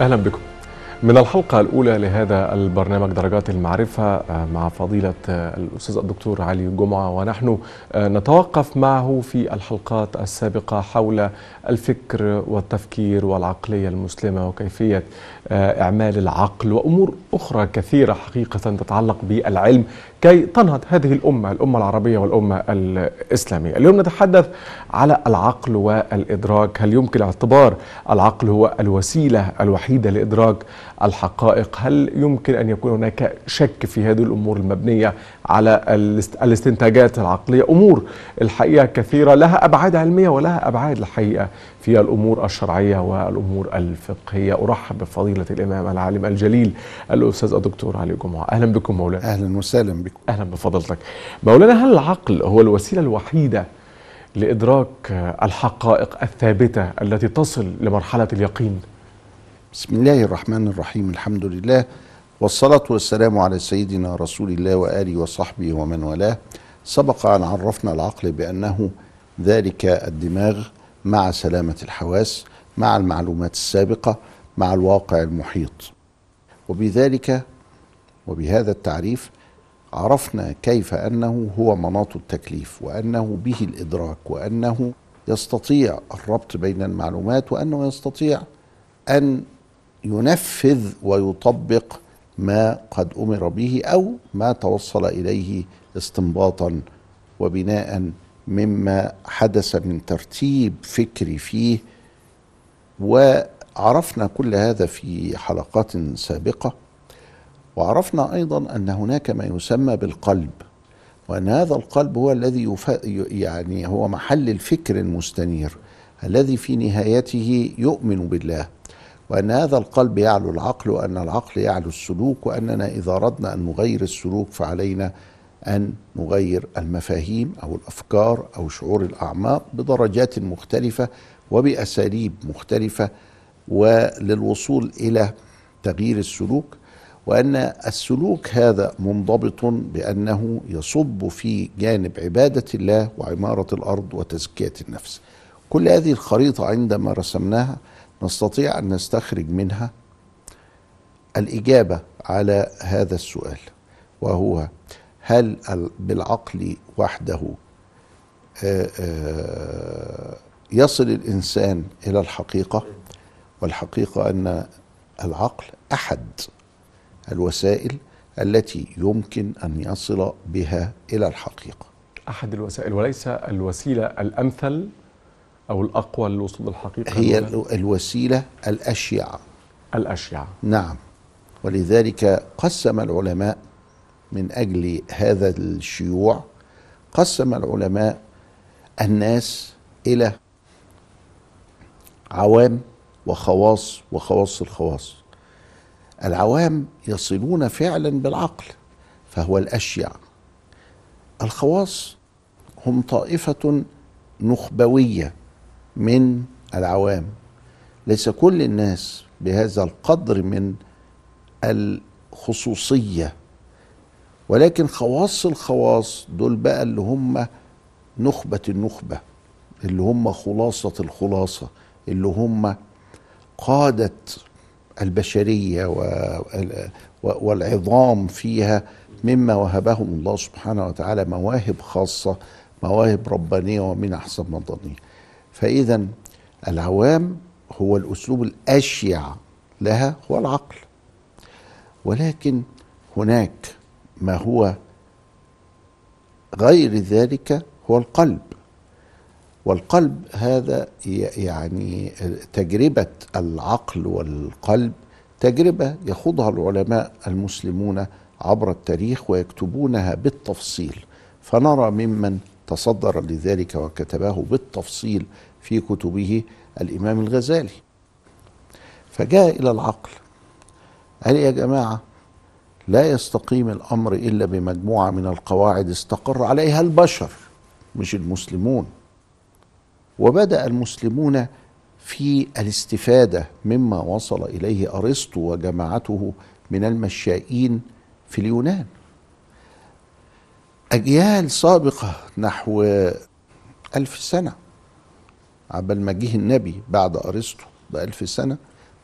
أهلا بكم. من الحلقة الأولى لهذا البرنامج درجات المعرفة مع فضيلة الأستاذ الدكتور علي جمعة. ونحن نتوقف معه في الحلقات السابقة حول الفكر والتفكير والعقلية المسلمة وكيفية إعمال العقل وأمور أخرى كثيرة حقيقة تتعلق بالعلم كي تنهض هذه الأمة الأمة العربية والأمة الإسلامية. اليوم نتحدث على العقل والإدراك. هل يمكن اعتبار العقل هو الوسيلة الوحيدة لإدراك الحقائق. هل يمكن أن يكون هناك شك في هذه الأمور المبنية على الاستنتاجات العقلية؟ أمور الحقيقة كثيرة لها أبعاد علمية ولها أبعاد الحقيقة في الأمور الشرعية والأمور الفقهية. أرحب بفضيلة الإمام العالم الجليل الأستاذ الدكتور علي جمعة. أهلا بكم مولانا. أهلا وسهلا بكم. أهلا بفضلتك مولانا هل العقل هو الوسيلة الوحيدة لإدراك الحقائق الثابتة التي تصل لمرحلة اليقين؟ بسم الله الرحمن الرحيم الحمد لله والصلاة والسلام على سيدنا رسول الله وآله وصحبه ومن والاه. سبق أن عرفنا العقل بأنه ذلك الدماغ مع سلامة الحواس مع المعلومات السابقة مع الواقع المحيط. وبذلك وبهذا التعريف عرفنا كيف أنه هو مناط التكليف وأنه به الإدراك وأنه يستطيع الربط بين المعلومات وأنه يستطيع أن ينفذ ويطبق ما قد أمر به أو ما توصل إليه استنباطا وبناء مما حدث من ترتيب فكري فيه. وعرفنا كل هذا في حلقات سابقة. وعرفنا أيضا أن هناك ما يسمى بالقلب وأن هذا القلب هو الذي يف... يعني هو محل الفكر المستنير الذي في نهايته يؤمن بالله. وأن هذا القلب يعلو العقل وأن العقل يعلو السلوك وأننا إذا أردنا أن نغير السلوك فعلينا أن نغير المفاهيم أو الأفكار أو شعور الأعماق بدرجات مختلفة وبأساليب مختلفة وللوصول إلى تغيير السلوك وأن السلوك هذا منضبط بأنه يصب في جانب عبادة الله وعمارة الأرض وتزكية النفس. كل هذه الخريطة عندما رسمناها نستطيع أن نستخرج منها الإجابة على هذا السؤال وهو هل بالعقل وحده يصل الإنسان إلى الحقيقة والحقيقة أن العقل أحد الوسائل التي يمكن أن يصل بها إلى الحقيقة. أحد الوسائل وليس الوسيلة الأمثل أو الأقوى للوصول للحقيقة هي الوسيلة الأشيع. الأشيع نعم. ولذلك قسم العلماء من أجل هذا الشيوع قسم العلماء الناس إلى عوام وخواص وخواص الخواص. العوام يصلون فعلا بالعقل فهو الأشيع الخواص هم طائفة نخبوية من العوام. ليس كل الناس بهذا القدر من الخصوصية ولكن خواص الخواص دول بقى اللي هم نخبة النخبة اللي هم خلاصة الخلاصة اللي هم قادة البشرية والعظام فيها مما وهبهم الله سبحانه وتعالى مواهب خاصة مواهب ربانية ومنح رمضانيه فإذا العوام هو الأسلوب الأشيع لها هو العقل. ولكن هناك ما هو غير ذلك هو القلب. والقلب هذا يعني تجربة العقل والقلب تجربة يخوضها العلماء المسلمون عبر التاريخ ويكتبونها بالتفصيل. فنرى ممن تصدر لذلك وكتبه بالتفصيل في كتبه الإمام الغزالي. فجاء إلى العقل. قال يا جماعة لا يستقيم الأمر إلا بمجموعة من القواعد استقر عليها البشر مش المسلمون؟ وبدأ المسلمون في الاستفادة مما وصل إليه أرسطو وجماعته من المشائين في اليونان. أجيال سابقة نحو ألف سنة. عبل ما جه النبي بعد أرسطو بألف سنة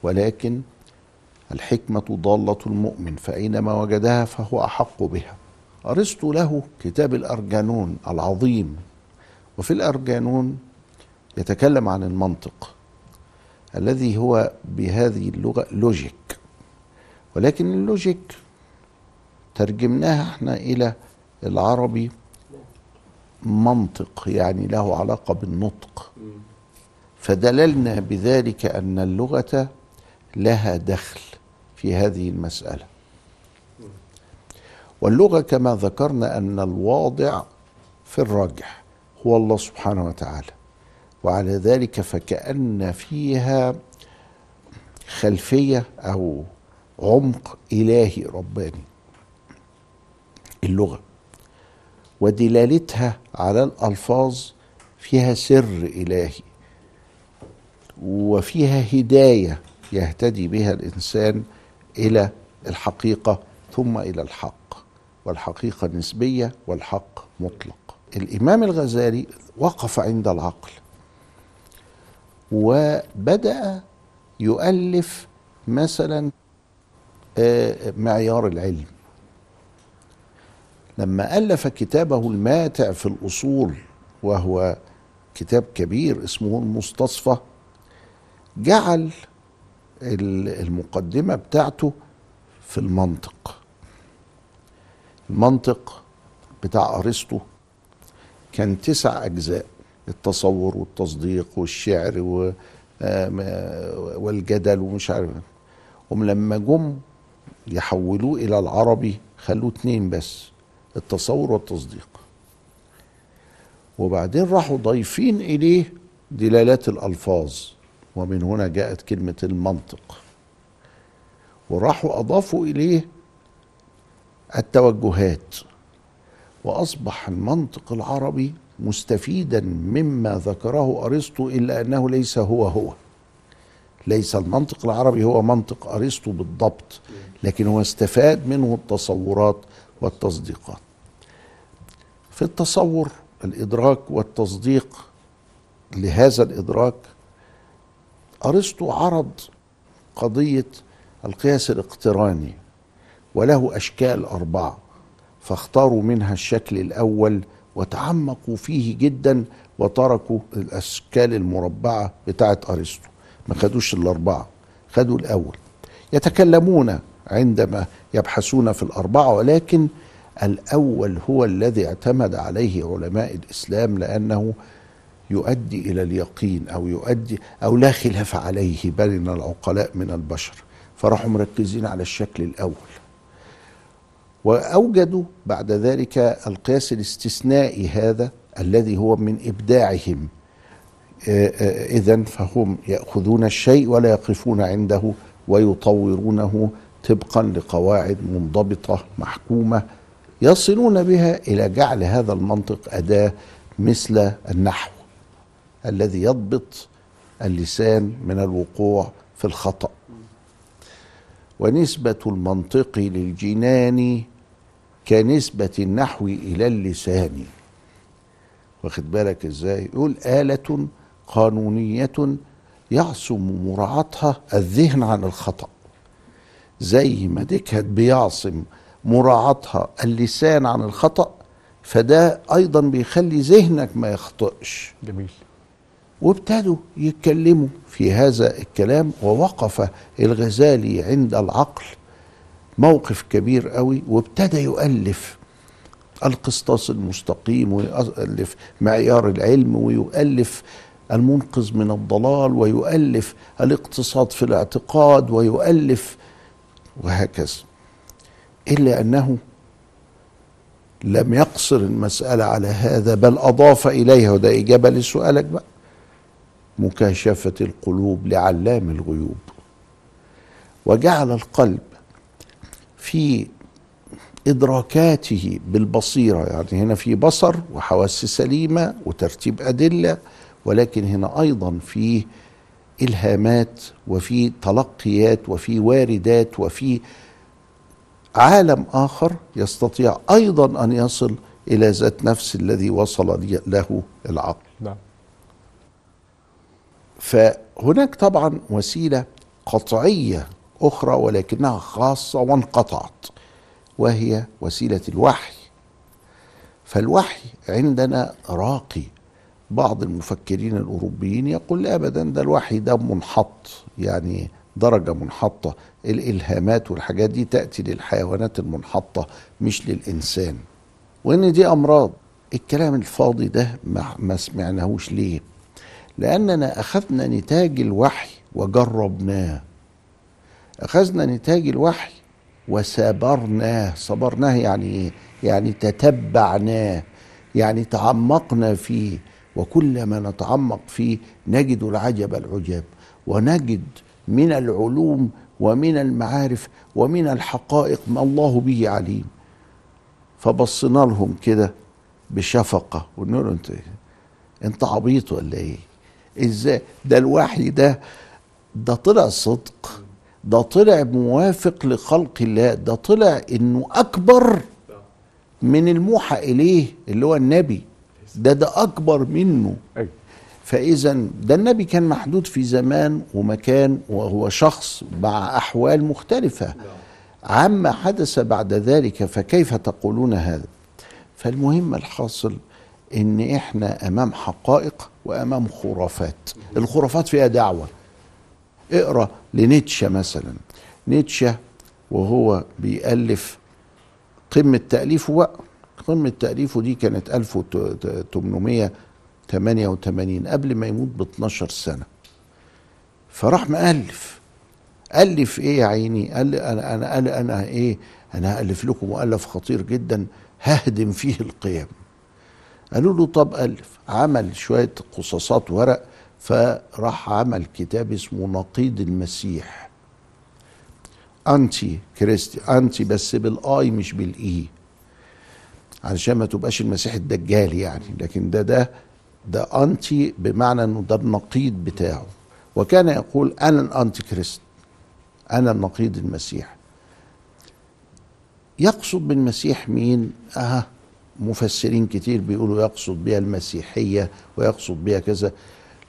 ولكن الحكمة ضالة المؤمن فأينما وجدها فهو أحق بها. أرسطو له كتاب الأرجانون العظيم وفي الأرجانون يتكلم عن المنطق الذي هو بهذه اللغة لوجيك ولكن اللوجيك ترجمناها إحنا إلى العربي منطق يعني له علاقة بالنطق. فدللنا بذلك أن اللغة لها دخل في هذه المسألة. واللغة كما ذكرنا أن الواضع في الراجح هو الله سبحانه وتعالى وعلى ذلك فكأن فيها خلفية أو عمق إلهي رباني اللغة ودلالتها على الألفاظ فيها سر إلهي. وفيها هداية يهتدي بها الإنسان إلى الحقيقة ثم إلى الحق والحقيقة نسبية والحق مطلق. الإمام الغزالي وقف عند العقل وبدأ يؤلف مثلا معيار العلم. لما ألف كتابه الماتع في الأصول وهو كتاب كبير اسمه المستصفى جعل المقدمة بتاعته في المنطق. المنطق بتاع أرسطو كان تسع أجزاء التصور والتصديق والشعر والجدل ومش عارف ولما جم يحولوه إلى العربي خلوه اتنين بس التصور والتصديق. وبعدين راحوا ضايفين إليه دلالات الألفاظ. ومن هنا جاءت كلمة المنطق. وراحوا أضافوا إليه التوجهات وأصبح المنطق العربي مستفيدا مما ذكره أرسطو إلا أنه ليس هو هو. ليس المنطق العربي هو منطق أرسطو بالضبط لكن هو استفاد منه التصورات والتصديقات. في التصور الإدراك والتصديق لهذا الإدراك أرسطو عرض قضية القياس الإقتراني وله أشكال أربعة فاختاروا منها الشكل الأول وتعمقوا فيه جدا وتركوا الأشكال المربعة بتاعة أرسطو. ما خدوش الأربعة خدوا الأول. يتكلمون عندما يبحثون في الأربعة ولكن الأول هو الذي اعتمد عليه علماء الإسلام لأنه يؤدي إلى اليقين أو يؤدي أو لا خلاف عليه بين العقلاء من البشر. فراحوا مركزين على الشكل الأول. وأوجدوا بعد ذلك القياس الاستثنائي هذا الذي هو من إبداعهم. اذا فهم يأخذون الشيء ولا يقفون عنده ويطورونه طبقا لقواعد منضبطة محكومة يصلون بها إلى جعل هذا المنطق أداة مثل النحو. الذي يضبط اللسان من الوقوع في الخطأ. ونسبة المنطق للجنان كنسبة النحو إلى اللسان. واخد بالك إزاي؟ يقول آلة قانونية يعصم مراعاتها الذهن عن الخطأ. زي ما ديكهت بيعصم مراعاتها اللسان عن الخطأ فده أيضا بيخلي ذهنك ما يخطئش. جميل. وابتدوا يتكلموا في هذا الكلام ووقف الغزالي عند العقل موقف كبير قوي وابتدى يؤلف القسطاس المستقيم ويؤلف معيار العلم ويؤلف المنقذ من الضلال ويؤلف الاقتصاد في الاعتقاد ويؤلف وهكذا. إلا أنه لم يقصر المسألة على هذا بل أضاف إليها. وده إجابة لسؤالك بقى. مكاشفة القلوب لعلام الغيوب. وجعل القلب في إدراكاته بالبصيرة يعني هنا في بصر وحواس سليمة وترتيب أدلة ولكن هنا أيضا في إلهامات وفي تلقيات وفي واردات وفي عالم آخر يستطيع أيضا أن يصل إلى ذات نفس الذي وصل له العقل. نعم. فهناك طبعا وسيلة قطعية أخرى ولكنها خاصة وانقطعت وهي وسيلة الوحي. فالوحي عندنا راقي. بعض المفكرين الأوروبيين يقول ابدا ده الوحي ده منحط يعني درجة منحطة. الإلهامات والحاجات دي تأتي للحيوانات المنحطة مش للإنسان. وإن دي أمراض الكلام الفاضي ده ما, ما سمعناهوش ليه؟ لأننا أخذنا نتاج الوحي وجربناه. أخذنا نتاج الوحي وسابرناه صبرناه يعني إيه؟ يعني تتبعناه يعني تعمقنا فيه. وكلما نتعمق فيه نجد العجب العجاب ونجد من العلوم ومن المعارف ومن الحقائق ما الله به عليم. فبصينا لهم كده بشفقة. ونقول انت انت عبيط ولا إيه؟ إزاي؟ ده الوحي ده ده طلع صدق ده طلع موافق لخلق الله ده طلع إنه أكبر من الموحى إليه اللي هو النبي. ده ده أكبر منه. فإذا ده النبي كان محدود في زمان ومكان وهو شخص مع أحوال مختلفة. عما حدث بعد ذلك فكيف تقولون هذا؟ فالمهم الحاصل إن إحنا أمام حقائق وأمام خرافات الخرافات فيها دعوة اقرأ لنيتشه مثلا نيتشه وهو بيألف قمة تأليفه بقى قمة تأليفه دي كانت 1888 قبل ما يموت ب 12 سنة فراح مألف ألف إيه يا عيني؟ قال أنا أنا أنا, أنا إيه؟ أنا هألف لكم مؤلف خطير جدا ههدم فيه القيم. قالوا له طب ألف. عمل شوية قصاصات ورق فراح عمل كتاب اسمه نقيض المسيح. أنتي كريستي أنتي بس بالآي مش بالإي. علشان ما تبقاش المسيح الدجال يعني لكن ده ده ده أنتي بمعنى إنه ده النقيض بتاعه. وكان يقول أنا الأنتي كريست أنا النقيض المسيح. يقصد بالمسيح مين؟ آه مفسرين كتير بيقولوا يقصد بها المسيحية ويقصد بها كذا.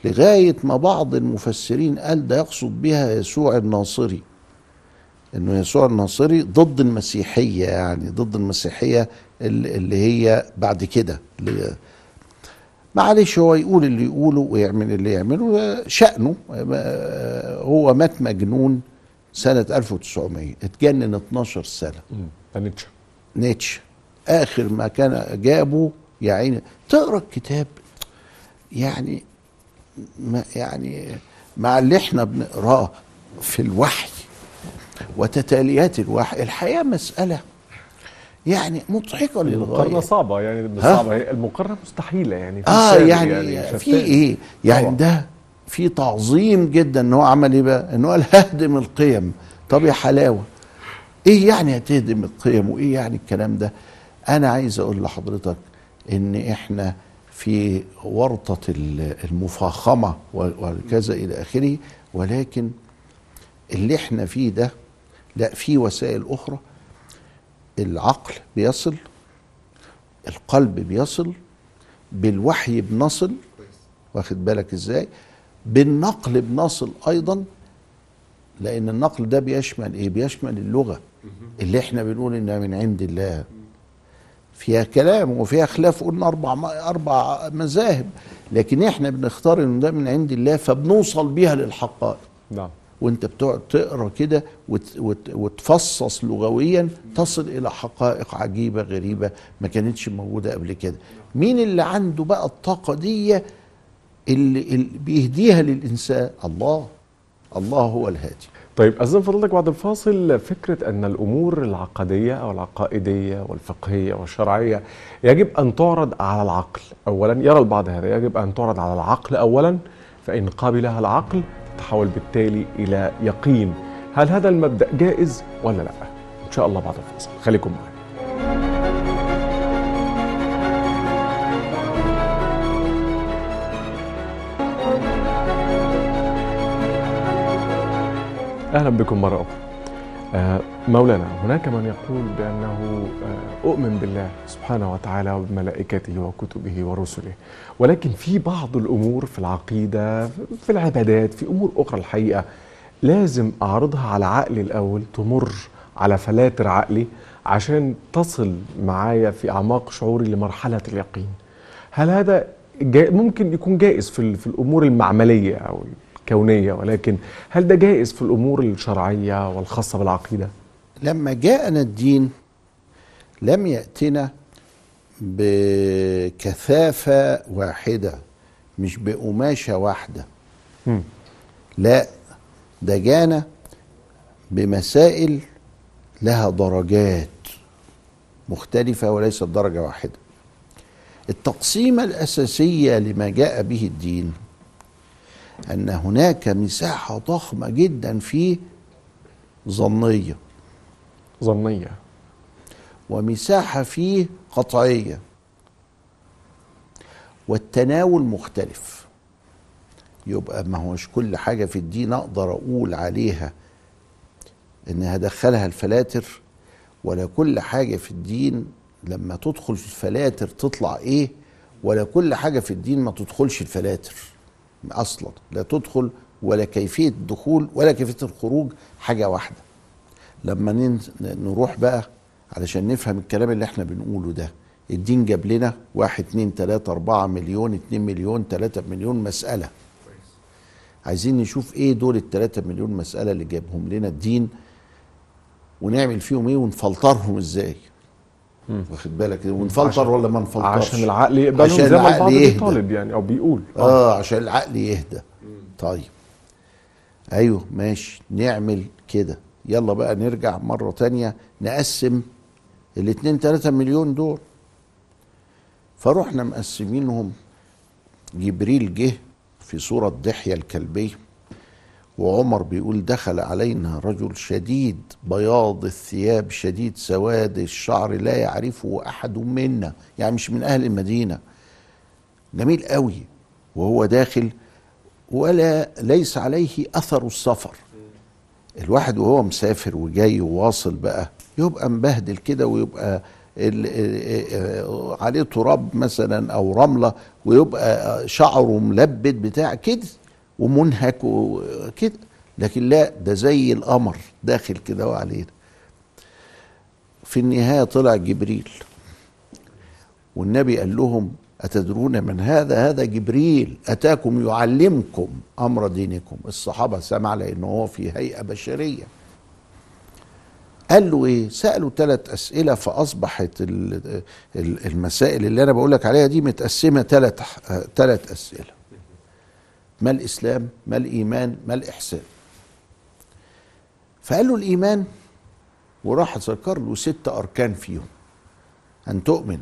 لغاية ما بعض المفسرين قال ده يقصد بها يسوع الناصري. إنه يسوع الناصري ضد المسيحية يعني ضد المسيحية اللي هي بعد كده. معلش هو يقول اللي يقوله ويعمل اللي يعمله شأنه هو مات مجنون سنة 1900 اتجنن 12 سنة. نيتشه. نيتشه. آخر ما كان جابه يا عيني. تقرأ الكتاب يعني ما يعني مع اللي إحنا بنقرأه في الوحي وتتاليات الوحي الحياة مسألة يعني مضحكة المقارنة للغاية. صعبة يعني هي المقارنة مستحيلة يعني في آه يعني, شتان. في إيه؟ يعني طبعا. ده في تعظيم جدا إن هو عمل إيه بقى؟ إن هو قال ههدم القيم. طب يا حلاوة إيه يعني هتهدم القيم؟ وإيه يعني الكلام ده؟ أنا عايز أقول لحضرتك إن إحنا في ورطة ال- المفاخمة وكذا إلى آخره ولكن اللي إحنا فيه ده لا في وسائل أخرى. العقل بيصل القلب بيصل بالوحي بنصل. واخد بالك إزاي؟ بالنقل بنصل أيضا لأن النقل ده بيشمل إيه؟ بيشمل اللغة. اللي إحنا بنقول إنها من عند الله. فيها كلام وفيها خلاف قلنا أربع أربع مذاهب لكن إحنا بنختار ان ده من عند الله فبنوصل بيها للحقائق. نعم. وأنت بتقعد تقرأ كده وت وت وتفصص لغويا تصل إلى حقائق عجيبة غريبة ما كانتش موجودة قبل كده. مين اللي عنده بقى الطاقة دي اللي, اللي بيهديها للإنسان؟ الله. الله هو الهادي. طيب أذن فضلك بعد الفاصل فكرة أن الأمور العقدية أو العقائدية والفقهية والشرعية يجب أن تعرض على العقل أولا. يرى البعض هذا يجب أن تعرض على العقل أولا فإن قابلها العقل تتحول بالتالي إلى يقين. هل هذا المبدأ جائز ولا لا؟ إن شاء الله بعد الفاصل. خليكم معي. أهلا بكم مرة أخرى. آه، مولانا هناك من يقول بأنه آه، أؤمن بالله سبحانه وتعالى وبملائكته وكتبه ورسله ولكن في بعض الأمور في العقيدة في العبادات في أمور أخرى الحقيقة لازم أعرضها على عقلي الأول تمر على فلاتر عقلي عشان تصل معايا في أعماق شعوري لمرحلة اليقين هل هذا ممكن يكون جائز في ال- في الأمور المعملية أو الكونيه ولكن هل ده جائز في الأمور الشرعية والخاصة بالعقيدة؟ لما جاءنا الدين لم يأتنا بكثافة واحدة مش بقماشة واحدة. مم. لا ده جانا بمسائل لها درجات مختلفة وليست درجة واحدة. التقسيمة الأساسية لما جاء به الدين أن هناك مساحة ضخمة جدا فيه ظنية. ظنية. ومساحة فيه قطعية. والتناول مختلف. يبقى ما هوش كل حاجة في الدين أقدر أقول عليها إن هدخلها الفلاتر ولا كل حاجة في الدين لما تدخل في الفلاتر تطلع إيه ولا كل حاجة في الدين ما تدخلش الفلاتر. أصلا. لا تدخل ولا كيفية الدخول ولا كيفية الخروج حاجة واحدة. لما نروح بقى علشان نفهم الكلام اللي إحنا بنقوله ده. الدين جاب لنا واحد اتنين تلاتة أربعة مليون اتنين مليون تلاتة مليون مسألة. عايزين نشوف إيه دول التلاتة مليون مسألة اللي جابهم لنا الدين ونعمل فيهم إيه ونفلترهم إزاي. واخد بالك؟ ونفلتر ولا ما نفلترش عشان العقل يقبلهم عشان زي ما العقل يهدى. بيطالب يعني أو بيقول. آه. عشان العقل يهدى. طيب. أيوه ماشي. نعمل كده. يلا بقى نرجع مرة تانية نقسم الاتنين تلاتة مليون دول. فروحنا مقسمينهم. جبريل جه في صورة دحية الكلبية. وعمر بيقول دخل علينا رجل شديد بياض الثياب شديد سواد الشعر لا يعرفه أحد منا يعني مش من أهل المدينة. جميل قوي. وهو داخل ولا ليس عليه أثر السفر. الواحد وهو مسافر وجاي وواصل بقى يبقى مبهدل كده ويبقى عليه تراب مثلا أو رملة ويبقى شعره ملبد بتاع كده. ومنهك وكده لكن لا ده زي القمر داخل كده وعلينا. في النهاية طلع جبريل. والنبي قال لهم أتدرون من هذا؟ هذا جبريل. أتاكم يعلمكم أمر دينكم. الصحابة سمع لأنه هو في هيئة بشرية. قال له إيه؟ سألوا ثلاث ال- ال- المسائل اللي أنا بقول لك عليها دي متقسمة ثلاث ثلاث أسئلة. ما الإسلام ما الإيمان ما الإحسان. فقال له الإيمان وراح ذكر له ست أركان فيهم أن تؤمن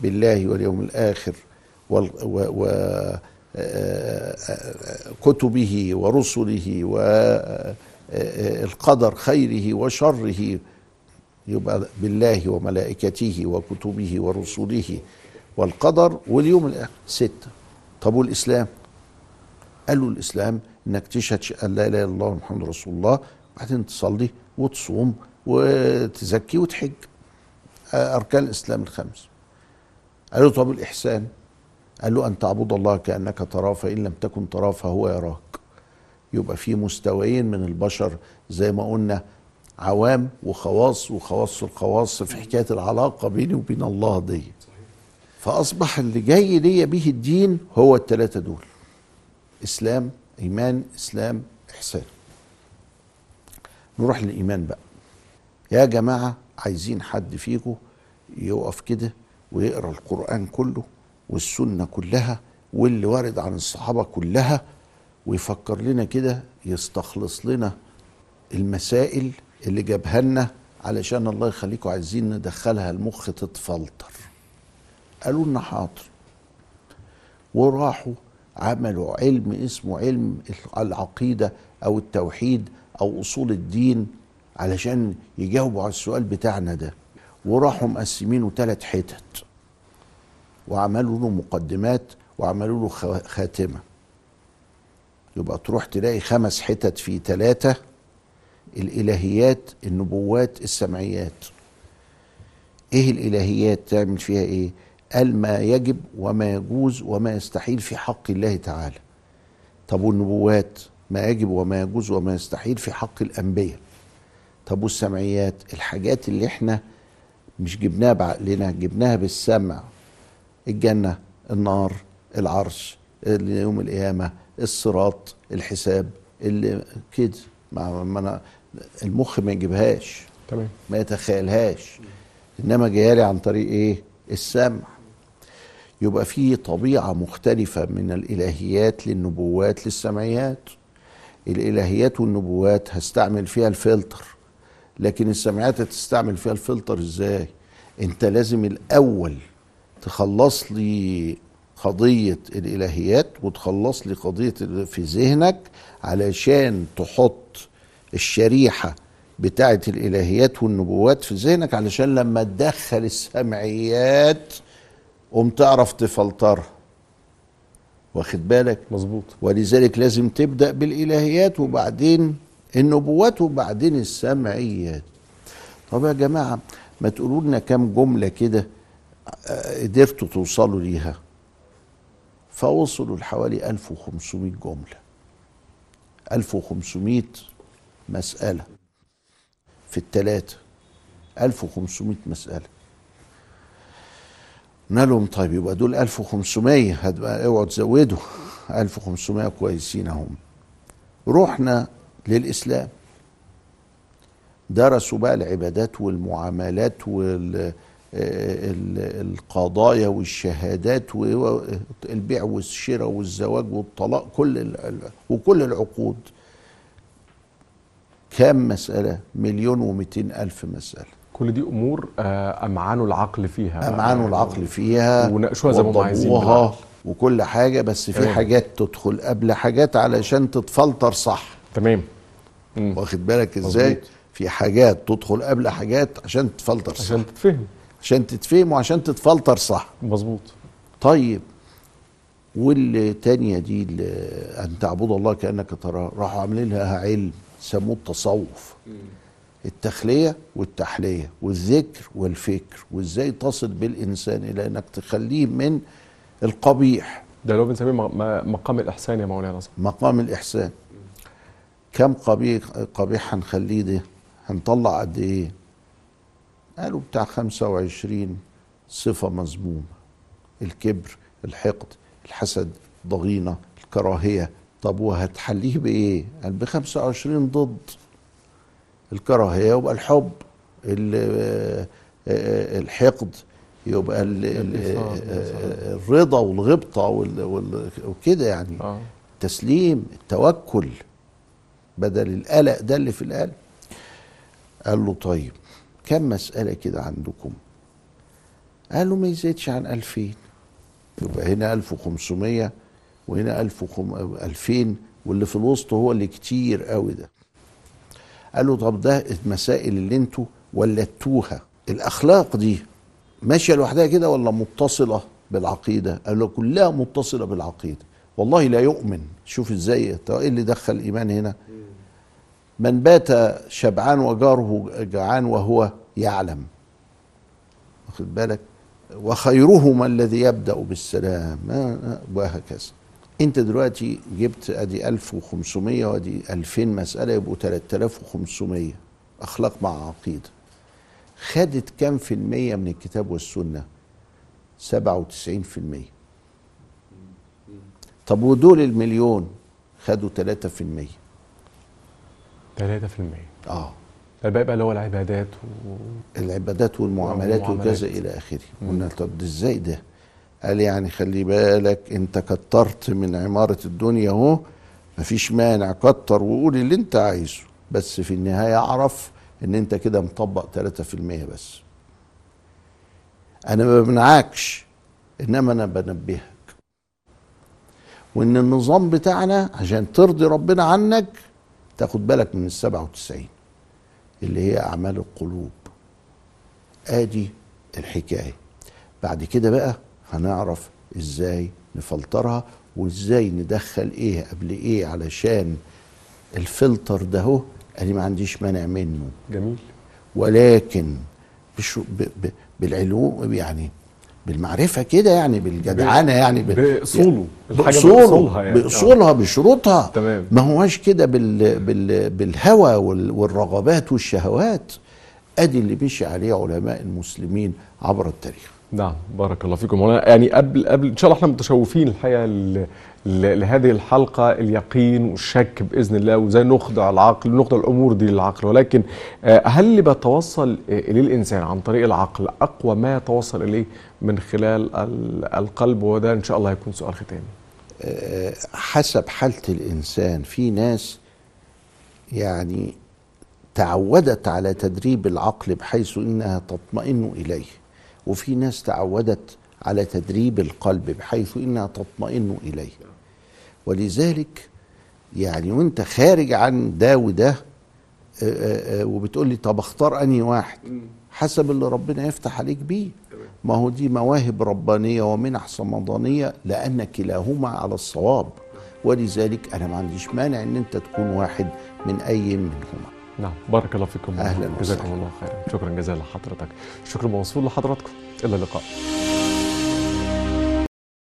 بالله واليوم الآخر وال و آه، آه، ورسله والقدر خيره وشره يبقى بالله وملائكته وكتبه ورسله والقدر واليوم الآخر. سته طب والإسلام؟ قال له الإسلام إنك تشهد أن لا إله إلا الله محمد رسول الله وبعدين تصلي وتصوم وتزكي وتحج. أركان الإسلام الخمس قال له طب الإحسان؟ قال له أن تعبد الله كأنك تراه فإن لم تكن تراه فهو يراك. يبقى في مستويين من البشر زي ما قلنا عوام وخواص وخواص الخواص في حكاية العلاقة بيني وبين الله دي. فأصبح اللي جاي ليا به الدين هو الثلاثه دول. إسلام إيمان إسلام إحسان. نروح للإيمان بقى. يا جماعة عايزين حد فيكم يقف كده ويقرأ القرآن كله والسنة كلها واللي وارد عن الصحابة كلها ويفكر لنا كده يستخلص لنا المسائل اللي جابها لنا علشان الله يخليكم عايزين ندخلها المخ تتفلتر. قالوا لنا حاضر. وراحوا عملوا علم اسمه علم العقيدة أو التوحيد أو أصول الدين علشان يجاوبوا على السؤال بتاعنا ده. وراحوا مقسمينه ثلاث حتت. وعملوا له مقدمات وعملوا له خاتمة. يبقى تروح تلاقي خمس حتت في ثلاثة الإلهيات النبوات السمعيات. إيه الإلهيات؟ تعمل فيها إيه؟ قال ما يجب وما يجوز وما يستحيل في حق الله تعالى. طب والنبوات؟ ما يجب وما يجوز وما يستحيل في حق الأنبياء. طب والسمعيات؟ الحاجات اللي إحنا مش جبناها بعقلنا جبناها بالسمع. الجنة النار العرش يوم القيامة الصراط الحساب اللي كده. ما ما أنا المخ ما يجيبهاش. تمام. ما يتخيلهاش. إنما جايالي عن طريق إيه؟ السمع. يبقى في طبيعة مختلفة من الإلهيات للنبوات للسمعيات. الإلهيات والنبوات هستعمل فيها الفلتر لكن السمعيات هتستعمل فيها الفلتر إزاي؟ أنت لازم الأول تخلص لي قضية الإلهيات وتخلص لي قضية في ذهنك علشان تحط الشريحة بتاعة الإلهيات والنبوات في ذهنك علشان لما تدخل السمعيات قوم تعرف تفلترها واخد بالك؟ مظبوط. ولذلك لازم تبدأ بالإلهيات وبعدين النبوات وبعدين السمعيات. طب يا جماعة ما تقولوا لنا كام جملة كده آه، قدرتوا توصلوا ليها؟ فوصلوا لحوالي 1500 جملة. 1500 مسألة في التلاتة. 1500 مسألة. قلنا لهم؟ طيب يبقى دول 1500 هتبقى اوعوا تزودوا. 1500 كويسين اهم رحنا للإسلام. درسوا بقى العبادات والمعاملات وال ال- القضايا والشهادات والبيع والشراء والزواج والطلاق كل وكل العقود. كام مسألة؟ مليون ومئتين ألف مسألة. كل دي أمور آه، امعنوا العقل فيها أمعانوا العقل فيها وناقشوها زي ما هم عايزين بالعقل. وكل حاجة بس في تمام. حاجات تدخل قبل حاجات علشان تتفلتر صح. تمام. مم. واخد بالك إزاي؟ مظبوط. في حاجات تدخل قبل حاجات عشان تتفلتر صح. عشان تتفهم. عشان تتفهم وعشان تتفلتر صح. مظبوط. طيب والتانية دي أن تعبد الله كأنك تراه. راحوا عاملين لها علم سموه التصوف. التخلية والتحلية والذكر والفكر وإزاي تصل بالإنسان إلى أنك تخليه من القبيح. ده هو بنسميه مقام الإحسان يا مولانا صح مقام الإحسان. كم قبيح قبيح هنخليه ده؟ هنطلع قد إيه؟ قالوا بتاع 25 صفة مذمومة. الكبر الحقد الحسد ضغينة الكراهية. طب وهتحليه بإيه؟ قال ب 25 ضد. الكراهية يبقى الحب ال- آه، الحقد يبقى الإثارة. آه، الرضا والغبطة وال- وال- وكده يعني. آه. التسليم التوكل بدل القلق ده اللي في القلب. قال له طيب كم مسألة كده عندكم؟ قال له ما يزيدش عن 2000 يبقى هنا 1500 وهنا 2000 واللي في الوسط هو اللي كتير قوي ده. قال له طب ده المسائل اللي أنتوا ولدتوها. الأخلاق دي ماشية لوحدها كده ولا متصلة بالعقيدة؟ قال له كلها متصلة بالعقيدة. والله لا يؤمن. شوف إزاي إيه اللي دخل الايمان هنا؟ من بات شبعان وجاره جعان وهو يعلم. واخد بالك؟ وخيرهما الذي يبدأ بالسلام. آه، وهكذا. انت دلوقتي جبت ادي 1500 وادي 2000 مسألة يبقوا 3500 أخلاق مع عقيدة. خدت كام في المية من الكتاب والسنة؟ 97 في المية. طب ودول المليون خدوا 3 في المية؟ 3% آه. الباقي بقى اللي هو العبادات و... العبادات والمعاملات. وكذا إلى آخره. قلنا طب إزاي ده؟ قال يعني خلي بالك انت كترت من عمارة الدنيا اهو مفيش مانع كتر وقول اللي انت عايزه. بس في النهاية اعرف ان انت كده مطبق 3% بس. أنا ما بمنعكش انما أنا بنبهك. وان النظام بتاعنا عشان ترضي ربنا عنك تاخد بالك من ال 97 اللي هي أعمال القلوب. ادي الحكاية. بعد كده بقى هنعرف إزاي نفلترها وازاي ندخل إيه قبل إيه علشان الفلتر ده هو أنا ما عنديش مانع منه. جميل. ولكن بشو ب ب بالعلوم يعني بالمعرفة كده يعني بالجدعنة يعني بأصوله. الحاجة بأصوله بأصولها يعني. بأصولها بشروطها. تمام. ما هوش كده بال بال بالهوى وال- والرغبات والشهوات. أدي اللي مشي عليه علماء المسلمين عبر التاريخ. نعم بارك الله فيكم. هنا يعني قبل قبل إن شاء الله إحنا متشوفين الحقيقة لهذه الحلقة اليقين والشك بإذن الله وإزاي نخضع العقل نخضع الأمور دي للعقل. ولكن آه، هل اللي بيتوصل آه، إليه الإنسان عن طريق العقل أقوى ما يتوصل إليه من خلال ال- القلب؟ وده إن شاء الله هيكون سؤال ختامي. آه، حسب حالة الإنسان في ناس يعني تعودت على تدريب العقل بحيث إنها تطمئن إليه. وفي ناس تعودت على تدريب القلب بحيث إنها تطمئن إليه. ولذلك يعني وأنت خارج عن ده وده آه، آه، آه، وبتقول لي طب اختار أنهي واحد؟ حسب اللي ربنا يفتح عليك بيه. ما هو دي مواهب ربانية ومنح صمدانية لأن كلاهما على الصواب. ولذلك أنا ما عنديش مانع أن أنت تكون واحد من أي منهما. نعم بارك الله فيكم. أهلاً جزاكم. الله خيرا. شكرا جزيلا لحضرتك. شكرا موصول لحضراتكم. إلى اللقاء.